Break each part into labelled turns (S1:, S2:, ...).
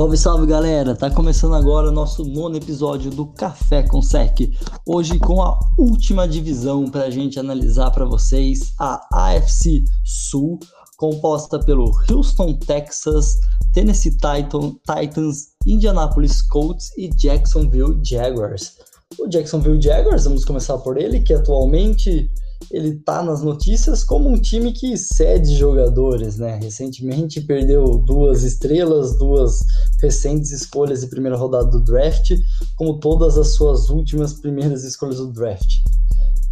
S1: Salve, salve galera! Tá começando agora o nosso nono episódio do Café com Sec. Hoje com a última divisão para a gente analisar para vocês, a AFC Sul, composta pelo Houston Texas, Tennessee Titan, Titans, Indianapolis Colts e Jacksonville Jaguars. O Jacksonville Jaguars, vamos começar por ele, que atualmente ele tá nas notícias como um time que cede jogadores, né? Recentemente perdeu duas estrelas, duas recentes escolhas de primeira rodada do draft, como todas as suas últimas primeiras escolhas do draft.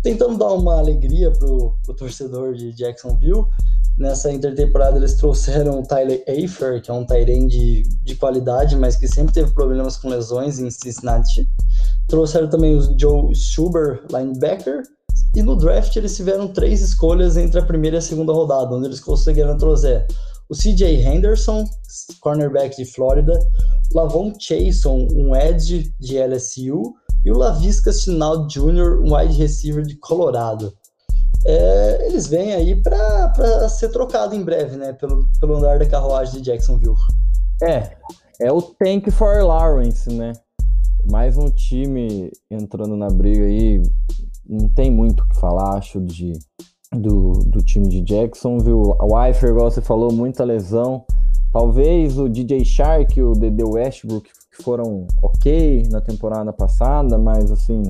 S1: Tentando dar uma alegria pro, pro torcedor de Jacksonville, nessa intertemporada eles trouxeram o Tyler Afer, que é um Tyrene de, de qualidade, mas que sempre teve problemas com lesões em Cincinnati. Trouxeram também o Joe Schuber, linebacker, e no draft eles tiveram três escolhas entre a primeira e a segunda rodada, onde eles conseguiram trazer o CJ Henderson, cornerback de Flórida, Lavon Chason, um edge de LSU, e o Lavisca Sinal Jr., um wide receiver de Colorado. É, eles vêm aí para ser trocado em breve, né, pelo, pelo andar da carruagem de Jacksonville.
S2: É, é o Tank for Lawrence, né? Mais um time entrando na briga aí, não tem muito o que falar, acho, de, do, do time de Jacksonville. O Weifer, igual você falou, muita lesão. Talvez o DJ Shark e o DD Westbrook foram ok na temporada passada, mas assim,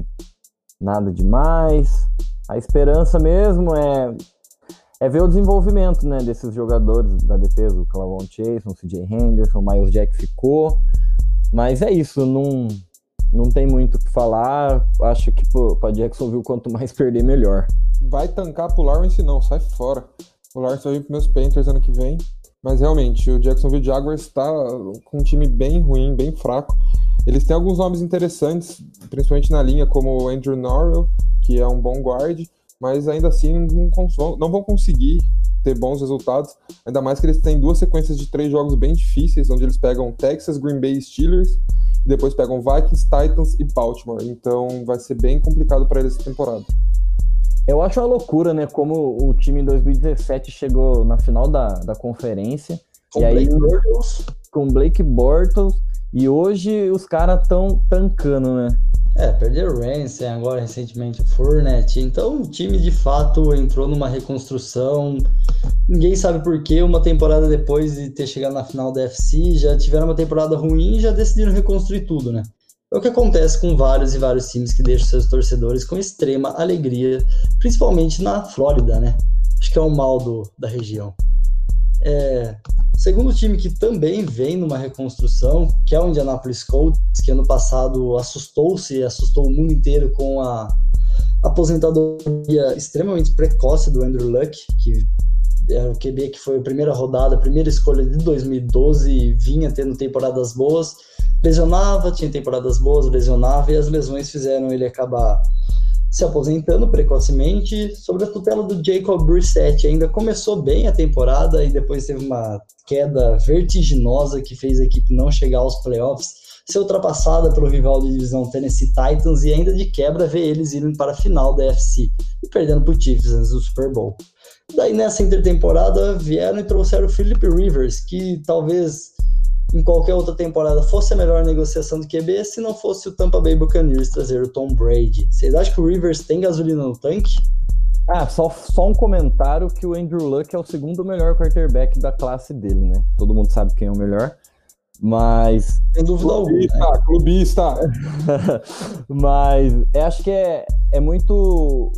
S2: nada demais. A esperança mesmo é, é ver o desenvolvimento né, desses jogadores da defesa, o Clavon Chase, o CJ Henderson, o Miles Jack ficou. Mas é isso, não, não tem muito o que falar. Acho que para Jacksonville, quanto mais perder, melhor.
S3: Vai tancar pro Lawrence, não, sai fora. O Lawrence vai vir pros meus Panthers ano que vem. Mas realmente, o Jacksonville Jaguars está com um time bem ruim, bem fraco. Eles têm alguns nomes interessantes, principalmente na linha, como o Andrew Norwell, que é um bom guard, mas ainda assim não, não vão conseguir ter bons resultados. Ainda mais que eles têm duas sequências de três jogos bem difíceis, onde eles pegam Texas, Green Bay e Steelers depois pegam Vikings, Titans e Baltimore. Então vai ser bem complicado para eles essa temporada.
S2: Eu acho uma loucura, né? Como o time em 2017 chegou na final da, da conferência.
S1: Com e Blake aí, Bortles.
S2: Com Blake Bortles. E hoje os caras estão tancando, né?
S1: É, perderam o Ransom, agora recentemente o Fournette. Então o time de fato entrou numa reconstrução. Ninguém sabe por que uma temporada depois de ter chegado na final da FC, já tiveram uma temporada ruim e já decidiram reconstruir tudo, né? É o que acontece com vários e vários times que deixam seus torcedores com extrema alegria, principalmente na Flórida, né? Acho que é o mal do, da região. É, segundo time que também vem numa reconstrução, que é o Indianapolis Colts, que ano passado assustou-se assustou o mundo inteiro com a aposentadoria extremamente precoce do Andrew Luck, que era o QB que foi a primeira rodada, a primeira escolha de 2012 e vinha tendo temporadas boas, lesionava, tinha temporadas boas, lesionava e as lesões fizeram ele acabar se aposentando precocemente, sob a tutela do Jacob Brissett. Ainda começou bem a temporada e depois teve uma queda vertiginosa que fez a equipe não chegar aos playoffs, ser ultrapassada pelo rival de divisão Tennessee Titans e ainda de quebra ver eles irem para a final da FC e perdendo para o Chiefs antes do Super Bowl. Daí nessa intertemporada vieram e trouxeram o Philip Rivers, que talvez em qualquer outra temporada fosse a melhor negociação do QB se não fosse o Tampa Bay Buccaneers trazer o Tom Brady. Vocês acham que o Rivers tem gasolina no tanque?
S2: Ah, só, só um comentário que o Andrew Luck é o segundo melhor quarterback da classe dele, né? Todo mundo sabe quem é o melhor. Mas.
S1: Sem dúvida alguma.
S3: Né? Clubista!
S2: Mas acho que é, é muito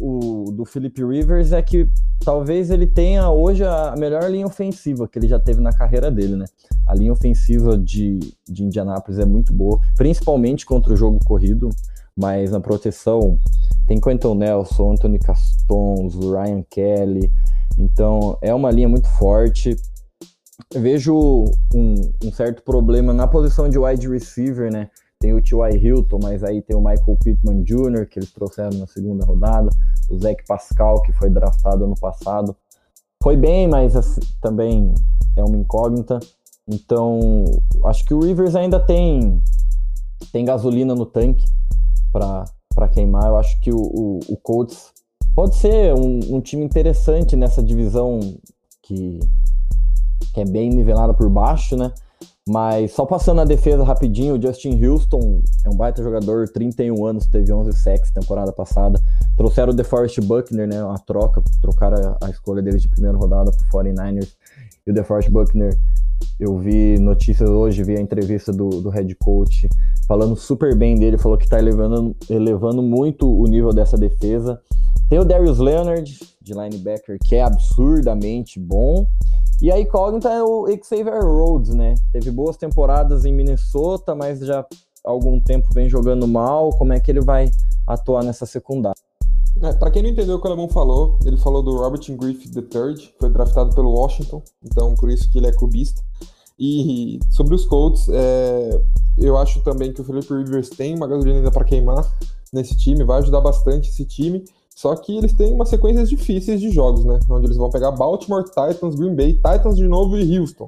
S2: o do Philip Rivers é que talvez ele tenha hoje a melhor linha ofensiva que ele já teve na carreira dele, né? A linha ofensiva de, de Indianápolis é muito boa, principalmente contra o jogo corrido, mas na proteção tem Quentin Nelson, Anthony Castons, Ryan Kelly. Então é uma linha muito forte vejo um, um, certo problema na posição de wide receiver, né? Tem o T.Y. Hilton, mas aí tem o Michael Pittman Jr., que eles trouxeram na segunda rodada, o Zach Pascal, que foi draftado ano passado. Foi bem, mas assim, também é uma incógnita. Então, acho que o Rivers ainda tem, tem gasolina no tanque para queimar. Eu acho que o, o, o Colts pode ser um, um time interessante nessa divisão que que é bem nivelada por baixo, né? Mas só passando a defesa rapidinho, o Justin Houston é um baita jogador, 31 anos, teve 11 sacks temporada passada. Trouxeram o DeForest Buckner, né, uma troca, trocaram a, escolha dele de primeira rodada pro 49ers. E o DeForest Buckner, eu vi notícias hoje, vi a entrevista do, do head coach falando super bem dele, falou que tá elevando, elevando muito o nível dessa defesa. Tem o Darius Leonard, de linebacker, que é absurdamente bom. E a incógnita é o Xavier Rhodes, né? Teve boas temporadas em Minnesota, mas já há algum tempo vem jogando mal. Como é que ele vai atuar nessa secundária?
S3: É, para quem não entendeu o que o Alemão falou, ele falou do Robert Griffith III, foi draftado pelo Washington, então por isso que ele é clubista. E sobre os Colts, é, eu acho também que o Felipe Rivers tem uma gasolina ainda para queimar nesse time, vai ajudar bastante esse time. Só que eles têm umas sequências difíceis de jogos, né? Onde eles vão pegar Baltimore, Titans, Green Bay, Titans de novo e Houston.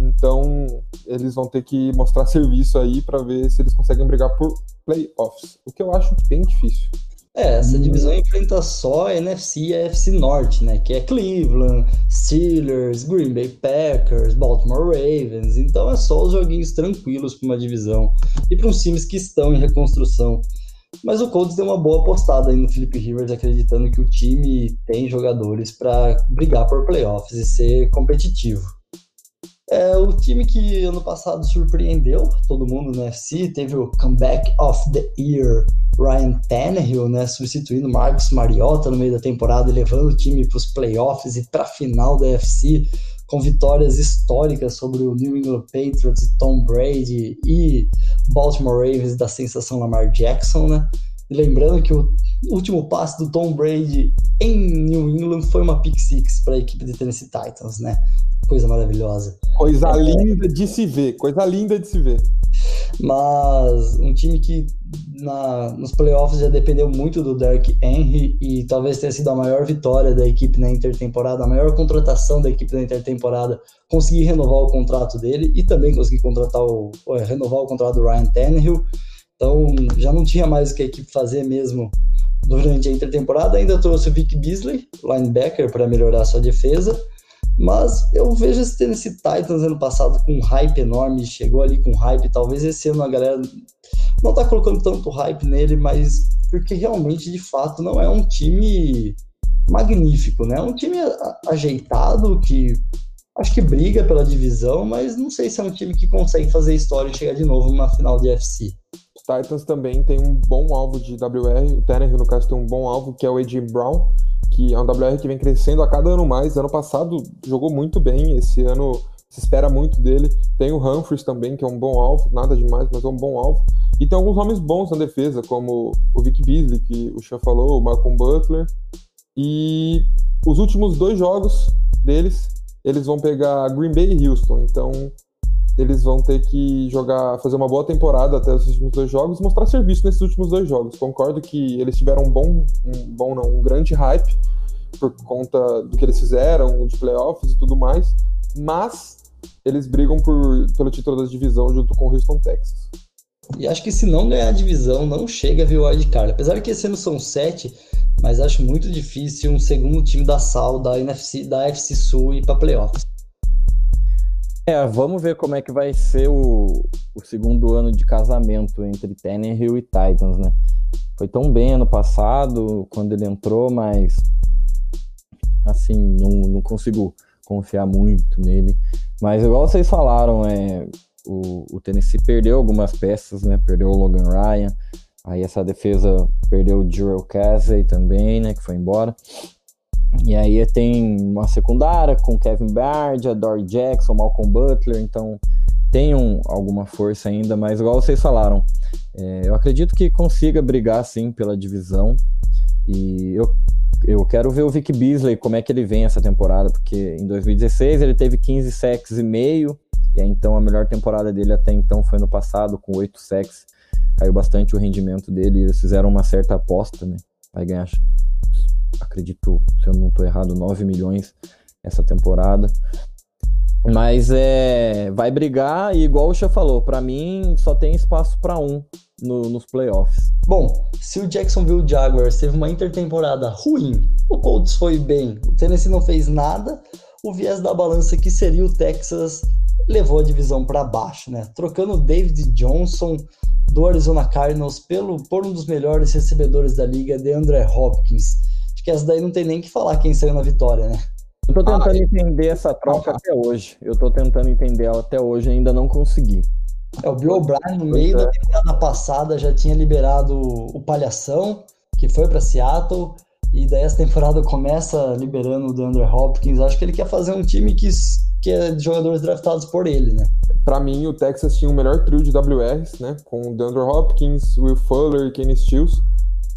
S3: Então, eles vão ter que mostrar serviço aí para ver se eles conseguem brigar por playoffs, o que eu acho bem difícil.
S1: É, essa divisão enfrenta só a NFC e a FC Norte, né? Que é Cleveland, Steelers, Green Bay Packers, Baltimore Ravens. Então é só os joguinhos tranquilos para uma divisão e para uns times que estão em reconstrução. Mas o Colts deu uma boa apostada aí no Felipe Rivers, acreditando que o time tem jogadores para brigar por playoffs e ser competitivo. É o time que ano passado surpreendeu todo mundo no FC, teve o Comeback of the Year Ryan Tannehill, né, substituindo Marcos Mariota no meio da temporada e levando o time para os playoffs e para a final da FC com vitórias históricas sobre o New England Patriots e Tom Brady e Baltimore Ravens da sensação Lamar Jackson, né? E lembrando que o último passe do Tom Brady em New England foi uma pick six para a equipe de Tennessee Titans, né? Coisa maravilhosa.
S3: Coisa é, linda de se ver, coisa linda de se ver.
S1: Mas um time que na, nos playoffs já dependeu muito do Derrick Henry e talvez tenha sido a maior vitória da equipe na intertemporada, a maior contratação da equipe na intertemporada, conseguir renovar o contrato dele e também conseguir contratar o, renovar o contrato do Ryan Tannehill. Então já não tinha mais o que a equipe fazer mesmo durante a intertemporada. Ainda trouxe o Vic Beasley, linebacker, para melhorar sua defesa. Mas eu vejo esse Tennessee Titans ano passado com um hype enorme, chegou ali com hype. Talvez esse ano a galera não tá colocando tanto hype nele, mas porque realmente, de fato, não é um time magnífico, né? É um time ajeitado que acho que briga pela divisão, mas não sei se é um time que consegue fazer história e chegar de novo numa final de FC.
S3: Os Titans também tem um bom alvo de WR, o Tannehill, no caso, tem um bom alvo, que é o A.J. Brown, que é um WR que vem crescendo a cada ano mais. Ano passado jogou muito bem, esse ano se espera muito dele. Tem o Humphries também, que é um bom alvo, nada demais, mas é um bom alvo. E tem alguns nomes bons na defesa, como o Vic Beasley, que o Chan falou, o Malcolm Butler. E os últimos dois jogos deles, eles vão pegar Green Bay e Houston. Então, eles vão ter que jogar, fazer uma boa temporada até os últimos dois jogos, mostrar serviço nesses últimos dois jogos. Concordo que eles tiveram um bom, um bom não, um grande hype por conta do que eles fizeram, de playoffs e tudo mais, mas eles brigam por, pelo título da divisão junto com o Houston Texas.
S1: E acho que se não ganhar a divisão, não chega a ver o wildcard. Apesar que esse ano são sete, mas acho muito difícil um segundo time da SAL, da NFC, da FC Sul ir para playoffs.
S2: É, vamos ver como é que vai ser o, o segundo ano de casamento entre Tannehill e Titans, né? Foi tão bem ano passado, quando ele entrou, mas assim, não, não consigo confiar muito nele. Mas igual vocês falaram, é, o, o Tennessee perdeu algumas peças, né? Perdeu o Logan Ryan, aí essa defesa perdeu o Jurel Casey também, né? Que foi embora. E aí tem uma secundária com Kevin Bard, a Dory Jackson, Malcolm Butler, então tem um, alguma força ainda, mas igual vocês falaram, é, eu acredito que consiga brigar sim pela divisão. E eu, eu quero ver o Vic Beasley, como é que ele vem essa temporada, porque em 2016 ele teve 15 sacks e meio, e aí então a melhor temporada dele até então foi no passado, com 8 sacks. Caiu bastante o rendimento dele, eles fizeram uma certa aposta, né? Vai ganhar acredito, se eu não estou errado, 9 milhões essa temporada. Mas é, vai brigar e igual o Xia falou, para mim só tem espaço para um no, nos playoffs.
S1: Bom, se o Jacksonville Jaguars teve uma intertemporada ruim, o Colts foi bem, o Tennessee não fez nada, o viés da balança que seria o Texas levou a divisão para baixo, né? Trocando o David Johnson do Arizona Cardinals pelo, por um dos melhores recebedores da liga, DeAndre Hopkins. Acho que essa daí não tem nem que falar quem saiu na vitória, né?
S2: Eu tô tentando ah, entender essa troca ah, até hoje. Eu tô tentando entender ela até hoje, ainda não consegui.
S1: É, o Bill O'Brien, no meio é. da temporada passada, já tinha liberado o Palhação, que foi para Seattle, e daí essa temporada começa liberando o DeAndre Hopkins. Acho que ele quer fazer um time que, que é de jogadores draftados por ele, né?
S3: Para mim, o Texas tinha o melhor trio de WRs, né? Com o DeAndre Hopkins, Will Fuller e Kenny Stills.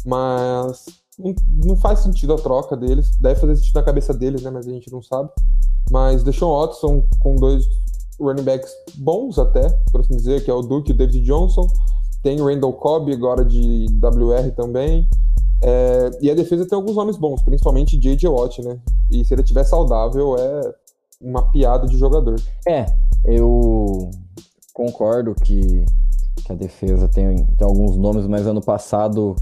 S3: Mas não, faz sentido a troca deles. Deve fazer sentido na cabeça deles, né? Mas a gente não sabe. Mas deixou o Watson com dois running backs bons até, por assim dizer, que é o Duke e o David Johnson. Tem o Randall Cobb agora de WR também. É, e a defesa tem alguns nomes bons, principalmente J.J. Watt, né? E se ele estiver saudável, é uma piada de jogador.
S2: É, eu concordo que, que a defesa tem, tem alguns nomes, mas ano passado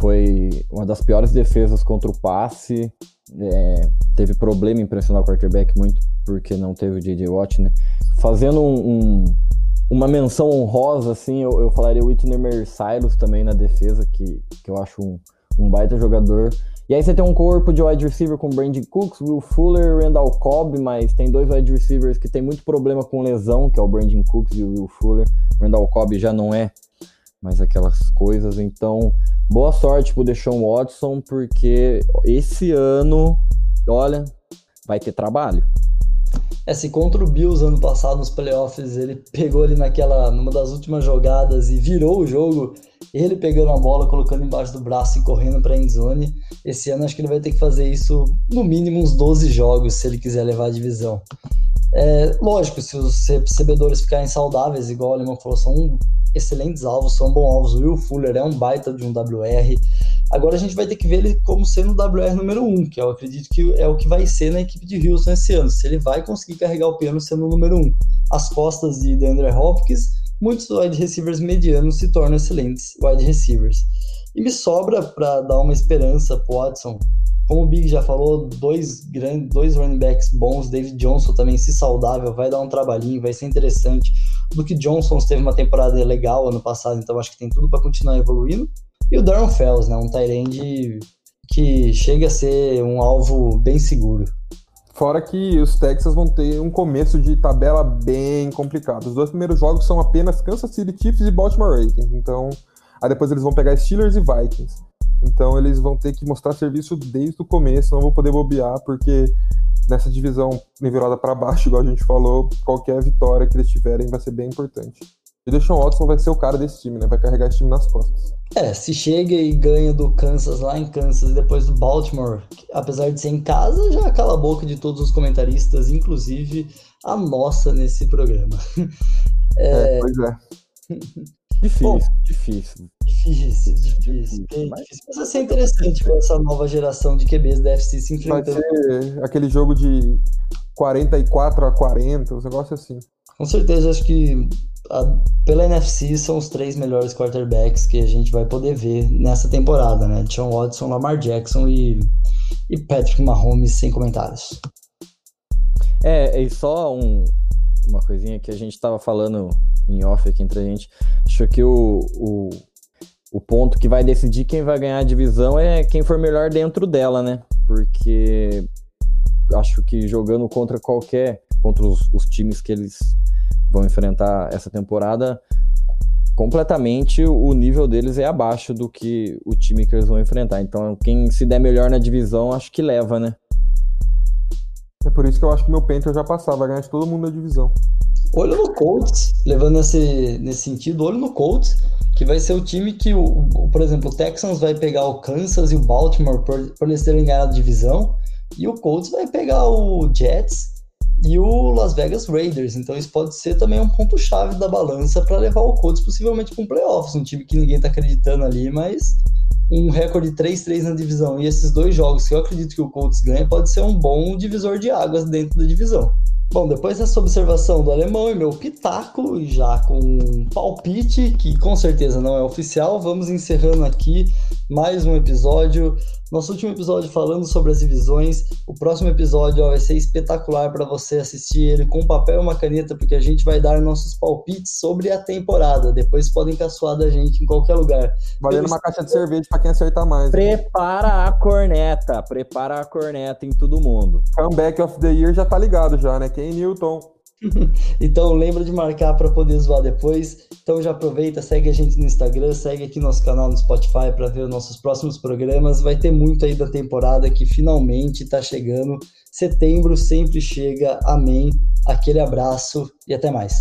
S2: foi uma das piores defesas contra o passe. É, teve problema em pressionar o quarterback muito porque não teve o J.J. Watt, né? Fazendo um, um, uma menção honrosa, assim, eu, eu falaria o Whitney Cyrus também na defesa, que, que eu acho um, um baita jogador. E aí você tem um corpo de wide receiver com Brandon Cooks, Will Fuller, Randall Cobb, mas tem dois wide receivers que tem muito problema com lesão, que é o Brandon Cooks e o Will Fuller. Randall Cobb já não é mais aquelas coisas. Então, boa sorte pro Deshaun Watson, porque esse ano, olha, vai ter trabalho.
S1: É, se contra o Bills ano passado nos playoffs ele pegou ali naquela, numa das últimas jogadas e virou o jogo, ele pegando a bola, colocando embaixo do braço e correndo para endzone. Esse ano acho que ele vai ter que fazer isso no mínimo uns 12 jogos se ele quiser levar a divisão. É, lógico, se os recebedores ficarem saudáveis, igual o Alemão falou, são excelentes alvos, são bons alvos. O Will Fuller é um baita de um WR. Agora a gente vai ter que ver ele como sendo o WR número 1, um, que eu acredito que é o que vai ser na equipe de Houston esse ano. Se ele vai conseguir carregar o piano sendo o número 1. Um. As costas de DeAndre Hopkins, muitos wide receivers medianos se tornam excelentes wide receivers. E me sobra para dar uma esperança pro Watson. Como o Big já falou, dois grandes, dois running backs bons, David Johnson também, se saudável, vai dar um trabalhinho, vai ser interessante. Duke Johnson teve uma temporada legal ano passado, então acho que tem tudo para continuar evoluindo. E o Darren Fells, né? Um Tyrande que chega a ser um alvo bem seguro.
S3: Fora que os Texas vão ter um começo de tabela bem complicado. Os dois primeiros jogos são apenas Kansas City Chiefs e Baltimore Ravens. Então, aí depois eles vão pegar Steelers e Vikings. Então eles vão ter que mostrar serviço desde o começo, não vou poder bobear, porque nessa divisão nivelada para baixo, igual a gente falou, qualquer vitória que eles tiverem vai ser bem importante. E o Deshaun Watson vai ser o cara desse time, né? Vai carregar esse time nas costas.
S1: É, se chega e ganha do Kansas lá em Kansas e depois do Baltimore, apesar de ser em casa, já cala a boca de todos os comentaristas, inclusive a nossa nesse programa.
S3: É, é pois é.
S2: difícil, Bom, difícil.
S1: Difícil, difícil, mas... difícil. Mas vai ser interessante ver essa nova geração de QBs da FC se enfrentando.
S3: Vai ser aquele jogo de 44 a 40, os negócios assim.
S1: Com certeza, acho que a, pela NFC são os três melhores quarterbacks que a gente vai poder ver nessa temporada, né? John Watson, Lamar Jackson e, e Patrick Mahomes sem comentários.
S2: É, e só um, uma coisinha que a gente estava falando em off aqui entre a gente. Acho que o, o, o ponto que vai decidir quem vai ganhar a divisão é quem for melhor dentro dela, né? Porque acho que jogando contra qualquer, contra os, os times que eles vão enfrentar essa temporada, completamente o nível deles é abaixo do que o time que eles vão enfrentar. Então, quem se der melhor na divisão, acho que leva, né?
S3: É por isso que eu acho que meu Panthers já passava, ganhar de todo mundo na divisão.
S1: Olho no Colts, levando nesse, nesse sentido, olho no Colts, que vai ser o time que, o, o, por exemplo, o Texans vai pegar o Kansas e o Baltimore por, por eles terem ganhado a divisão, e o Colts vai pegar o Jets e o Las Vegas Raiders. Então isso pode ser também um ponto-chave da balança para levar o Colts possivelmente para um playoffs, um time que ninguém está acreditando ali, mas um recorde 3-3 na divisão. E esses dois jogos que eu acredito que o Colts ganha pode ser um bom divisor de águas dentro da divisão. Bom, depois dessa observação do alemão e meu pitaco, e já com um palpite, que com certeza não é oficial, vamos encerrando aqui mais um episódio. Nosso último episódio falando sobre as divisões. O próximo episódio ó, vai ser espetacular para você assistir ele com papel e uma caneta, porque a gente vai dar nossos palpites sobre a temporada. Depois podem caçoar da gente em qualquer lugar.
S3: Valendo uma caixa de cerveja para quem acertar mais.
S2: Prepara a corneta, prepara a corneta em todo mundo.
S3: Comeback of the Year já tá ligado já, né? Quem Newton?
S1: então lembra de marcar para poder zoar depois. Então já aproveita, segue a gente no Instagram, segue aqui nosso canal no Spotify para ver os nossos próximos programas. Vai ter muito aí da temporada que finalmente está chegando. Setembro sempre chega. Amém. Aquele abraço e até mais.